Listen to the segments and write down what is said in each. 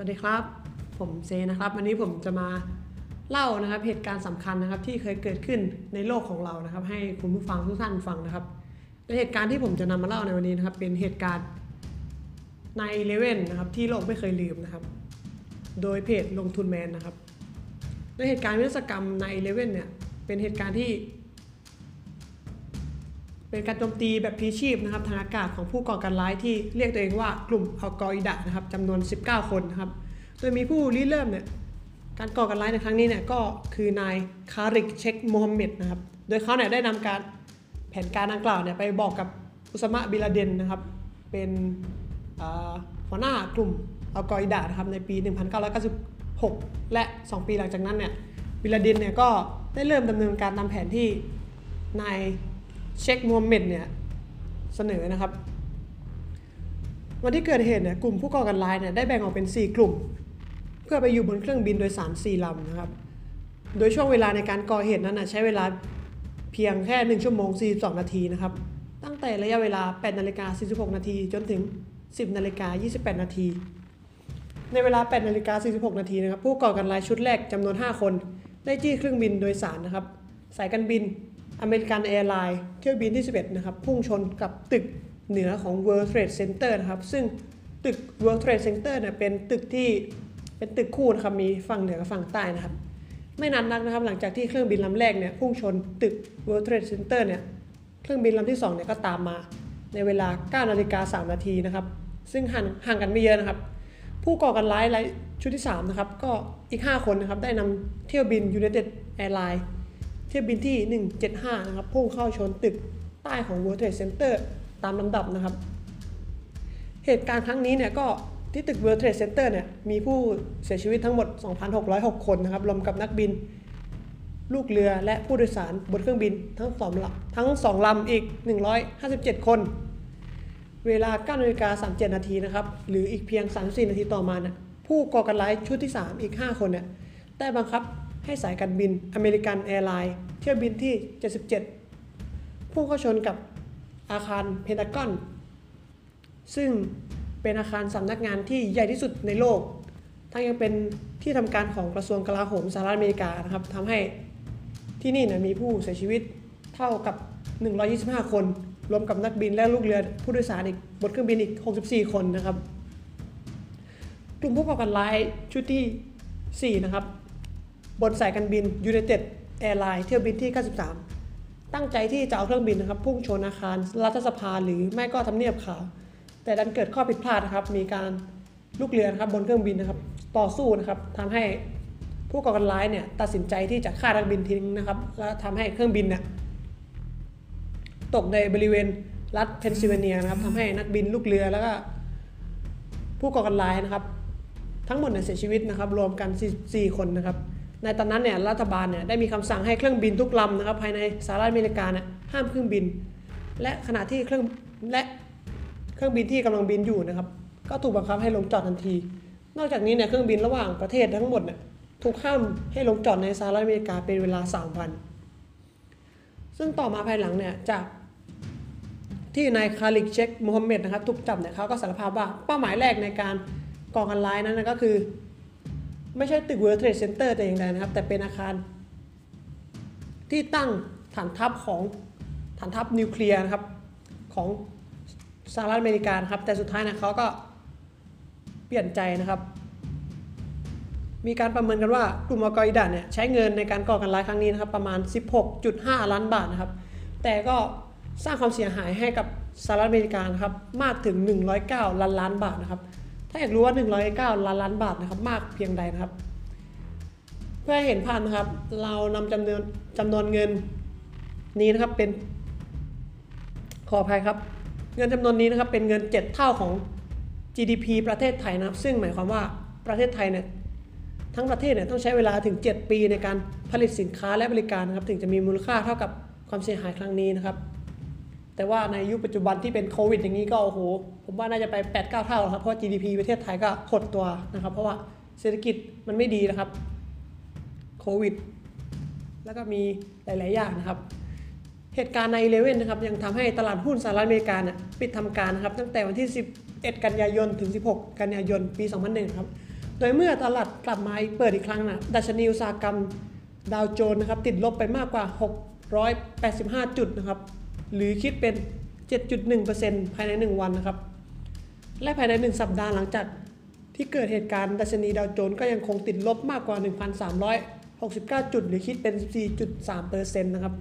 สวัสดีครับ ผมเซนะครับ วันนี้ผมจะมาเล่านะครับเหตุการณ์สำคัญนะครับที่เคยเกิดขึ้นในโลกของเรานะครับ ให้คุณผู้ฟังทุกท่านฟังนะครับและเหตุการณ์ที่ผมจะนำมาเล่าในวันนี้นะครับ เป็นเหตุการณ์ nine eleven นะครับที่โลกไม่เคยลืมนะครับ โดยเพจลงทุนแมนนะครับและเหตุการณ์วินาศกรรม nine eleven เนี่ยเป็นเหตุการณ์ที่ เป็นการโจมตีแบบพลีชีพนะครับทางอากาศของผู้ก่อการร้ายที่เรียกตัวเองว่ากลุ่มอัลกออิดะห์นะครับจำนวน 19 คนนะครับ โดยมีผู้ริเริ่มเนี่ยการก่อการร้ายในครั้งนี้เนี่ยก็คือนายคาลิดเชคโมฮัมเหม็ดนะครับ โดยเขาเนี่ยได้นำการแผนการดังกล่าวเนี่ยไปบอกกับอุสมะบิลาเดนนะครับ เป็นหัวหน้ากลุ่มอัลกออิดะนะครับในปี 1996 และ 2 ปีหลังจากนั้นเนี่ยบิลาเดนเนี่ยก็ได้เริ่มดำเนินการตามแผนที่นาย เช็คมูฮัมเหม็ดเนี่ยเสนอนะครับ วันที่เกิดเหตุเนี่ยกลุ่มผู้ก่อการร้ายเนี่ยได้แบ่งออกเป็น 4 กลุ่ม เพื่อไปอยู่บนเครื่องบินโดยสาร4ลำนะครับ โดยช่วงเวลาในการก่อเหตุนั้นนะใช้เวลาเพียงแค่ 1 ชั่วโมง 42 นาทีนะครับ ตั้งแต่ระยะเวลา 8 นาฬิกา 46 นาที จนถึง 10 นาฬิกา 28 นาที ในเวลา 8 นาฬิกา 46 นาทีนะครับ ผู้ก่อการร้ายชุดแรกจำนวน 5 คน ได้จี้เครื่องบินโดยสารนะครับ สายการบิน อเมริกันแอร์ไลน์เที่ยวบินที่ 11 นะครับ พุ่งชนกับตึกเหนือของ World Trade Center นะครับ ซึ่งตึก World Trade Center เนี่ยเป็นตึกที่เป็นตึกคู่นะครับ มีฝั่งเหนือกับฝั่งใต้นะครับ ไม่นานนักนะครับ หลังจากที่เครื่องบินลำแรกเนี่ยพุ่งชนตึก World Trade Center เนี่ย เครื่องบินลำที่2เนี่ยก็ตามมา ในเวลา9นาฬิกา3นาทีนะครับ ซึ่งห่างห่างกันไม่เยอะนะครับ ผู้ก่อการร้ายรายชุดที่3นะครับ ก็อีก 5 คนนะครับ ได้นำเที่ยวบิน United Airlines เที่ยวบินที่ 175 นะครับพุ่งเข้าชนตึกใต้ของ World Trade Center ตามลำดับนะครับ เหตุการณ์ครั้งนี้เนี่ยก็ที่ตึก World Trade Center เนี่ยมีผู้เสียชีวิตทั้งหมด 2,606 คนนะครับรวมกับนักบิน ลูกเรือและผู้โดยสารบนเครื่องบินทั้งสองลำทั้งสองลำอีก 157 คน เวลา9นาฬิกา37 นาทีนะครับหรืออีกเพียง 34 นาทีต่อมาเนี่ยผู้ก่อการร้ายชุดที่ 3 อีก 5 คนเนี่ยได้บังคับ ให้สายการบินอเมริกันแอร์ไลน์เที่ยวบินที่ 77 พุ่งเข้าชนกับอาคารเพนทากอน ซึ่งเป็นอาคารสำนักงานที่ใหญ่ที่สุดในโลก ทั้งยังเป็นที่ทำการของกระทรวงกลาโหมสหรัฐอเมริกานะครับทำให้ที่นี่นี่ยมีผู้เสียชีวิตเท่ากับ 125 คน รวมกับนักบินและลูกเรือผู้โดยสารอีกบนเครื่องบินอีก 64 คนนะครับ กลุ่มผู้ก่อการร้ายชุดที่ 4 นะครับ บนสายการบิน United Airlines เที่ยวบินที่ 93 ตั้งใจที่จะเอาเครื่องบินนะครับ พุ่งชนอาคารรัฐสภาหรือไม่ก็ทำเนียบขาว แต่ดันเกิดข้อผิดพลาดนะครับ มีการลูกเรือนะครับบนเครื่องบินนะครับ ต่อสู้นะครับทำให้ผู้ก่อการร้ายเนี่ยตัดสินใจที่จะฆ่านักบินทิ้งนะครับและทำให้เครื่องบินเนี่ยตกในบริเวณรัฐเพนซิลเวเนียนะครับทำให้นักบินลูกเรือแล้วก็ผู้ก่อการร้ายนะครับ ทั้งหมดเนี่ยเสียชีวิตนะครับ รวมกัน 44 คนนะครับ ในตอนนั้นเนี่ยรัฐบาลเนี่ยได้มีคำสั่งให้เครื่องบินทุกลำนะครับภายในสหรัฐอเมริกาเนี่ยห้ามเครื่องบิน และขณะที่เครื่องและเครื่องบินที่กำลังบินอยู่นะครับ ก็ถูกบังคับให้ลงจอดทันที นอกจากนี้เนี่ยเครื่องบินระหว่างประเทศทั้งหมดเนี่ยถูกห้ามให้ลงจอดในสหรัฐอเมริกาเป็นเวลา 3 วัน ซึ่งต่อมาภายหลังเนี่ยจากที่นายคาลิดเชคมูฮัมเหม็ดนะครับถูกจับเนี่ยเขาก็สารภาพว่าเป้าหมายแรกในการก่อการร้ายนั้นก็คือ ไม่ใช่ตึก World Trade Center แต่อย่างใดนะครับ แต่เป็นอาคาร ที่ตั้งฐานทัพของฐานทัพนิวเคลียร์นะครับของสหรัฐอเมริกานะครับ แต่สุดท้ายนะเขาก็เปลี่ยนใจนะครับ มีการประเมินกันว่ากลุ่มอัลกออิดะเนี่ยใช้เงินในการก่อการร้ายครั้งนี้นะครับ ประมาณ 16.5 ล้านบาทนะครับ แต่ก็สร้างความเสียหายให้กับสหรัฐอเมริกานะครับ มากถึง 109 ล้านล้านบาทนะครับ ถ้าอยากรู้ว่า109ล้านล้านบาทนะครับมากเพียงใดนะครับ เพื่อเห็นภาพนะครับ เรานำจำนวนจำนวนเงินนี้นะครับเป็นขออภัยครับ เงินจำนวนนี้นะครับเป็นเงิน 7 เท่าของ GDP ประเทศไทยนะครับ ซึ่งหมายความว่าประเทศไทยเนี่ยทั้งประเทศเนี่ยต้องใช้เวลาถึง 7 ปีในการผลิตสินค้าและบริการนะครับ ถึงจะมีมูลค่าเท่ากับความเสียหายครั้งนี้นะครับ แต่ว่าในยุคปัจจุบันที่เป็นโควิดอย่างนี้ก็โอ้โหผมว่าน่าจะไป 8-9 เท่าครับเพราะ GDP ประเทศไทยก็หดตัวนะครับ เพราะว่าเศรษฐกิจมันไม่ดีนะครับโควิด แล้วก็มีหลาย ๆ อย่างนะครับ เหตุการณ์ในเลเว่นนะครับยังทำให้ตลาดหุ้นสหรัฐอเมริกาเนี่ยปิดทำการนะครับ ตั้งแต่วันที่ 11 กันยายนถึง 16 กันยายนปี 2001 ครับ โดยเมื่อตลาดกลับมาเปิดอีกครั้งนะดัชนีอุตสาหกรรมดาวโจนส์นะครับติดลบไปมากกว่า 685 จุดนะครับ หรือคิดเป็น 7.1%ภายใน 1 วันนะครับ และภายใน 1 สัปดาห์หลังจากที่เกิดเหตุการณ์ดัชนีดาวโจนส์ก็ยังคงติดลบมากกว่า 1,369 จุด หรือคิดเป็น 4.3%นะครับ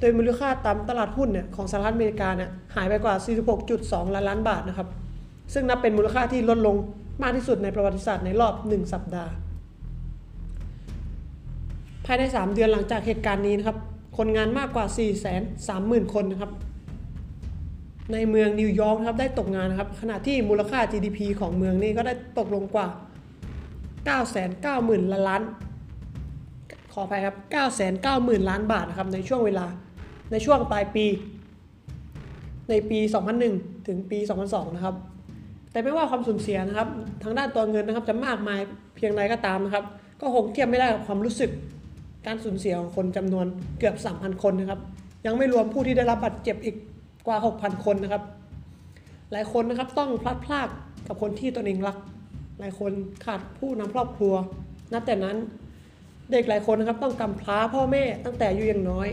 โดยมูลค่าตามตลาดหุ้นเนี่ยของสหรัฐอเมริกาเนี่ยหายไปกว่า 46.2 ล้านล้านบาทนะครับ ซึ่งนับเป็นมูลค่าที่ลดลงมากที่สุดในประวัติศาสตร์ในรอบ 1 สัปดาห์ ภายใน 3 เดือนหลังจากเหตุการณ์นี้นะครับ คนงานมากกว่า 4 3 0 0 0 0 คนนะครับ ในเมืองนิวยอร์กนะครับได้ตกงานนะครับ ขณะที่มูลค่า GDP ของเมืองนี้ก็ได้ตกลงกว่า 990,000 ล้านล้านขออภัยครับ 990,000 ล้านบาทนะครับในช่วงเวลาในช่วงปลายปี ในปี 2001 ถึงปี 2002 นะครับ แต่ไม่ว่าความสูญเสียนะครับ ทางด้านตัวเงินนะครับจะมากมายเพียงใดก็ตามนะครับ ก็คงเทียบไม่ได้กับความรู้สึก การสูญเสียของคนจำนวนเกือบ 3,000 คนนะครับ ยังไม่รวมผู้ที่ได้รับบาดเจ็บอีกกว่า 6,000 คนนะครับ หลายคนนะครับต้องพลัดพรากกับคนที่ตนเองรัก หลายคนขาดผู้นำครอบครัว นับแต่นั้นเด็กหลายคนนะครับต้องกำพร้าพ่อแม่ตั้งแต่อายุยังน้อย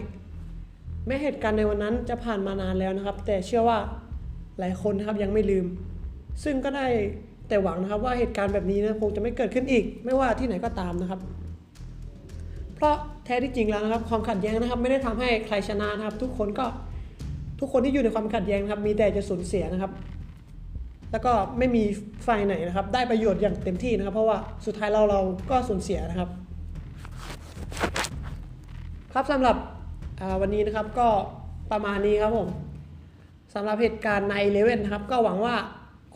แม้เหตุการณ์ในวันนั้นจะผ่านมานานแล้วนะครับ แต่เชื่อว่าหลายคนนะครับยังไม่ลืม ซึ่งก็ได้แต่หวังนะครับว่าเหตุการณ์แบบนี้นะคงจะไม่เกิดขึ้นอีก ไม่ว่าที่ไหนก็ตามนะครับ เพราะแท้ที่จริงแล้วนะครับความขัดแย้งนะครับ ไม่ได้ทำให้ใครชนะนะครับ ทุกคนก็ทุกคนที่อยู่ในความขัดแย้งนะครับ มีแต่จะสูญเสียนะครับ แล้วก็ไม่มีฝ่ายไหนนะครับ ได้ประโยชน์อย่างเต็มที่นะครับ เพราะว่าสุดท้ายเราเราก็สูญเสียนะครับ ครับสำหรับวันนี้นะครับก็ประมาณนี้ครับผมสำหรับเหตุการณ์ในเลเว่นนะครับ ก็หวังว่า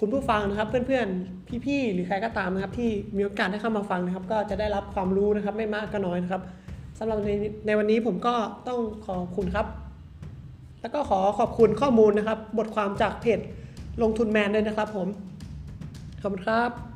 คุณผู้ฟังนะครับเพื่อนๆพี่ๆหรือใครก็ตามนะครับ ที่มีโอกาสได้เข้ามาฟังนะครับ ก็จะได้รับความรู้นะครับไม่มากก็น้อยนะครับสำหรับในในวันนี้ผมก็ต้องขอบคุณครับ แล้วก็ขอขอบคุณข้อมูลนะครับ บทความจากเพจลงทุนแมนด้วยนะครับผม ขอบคุณครับ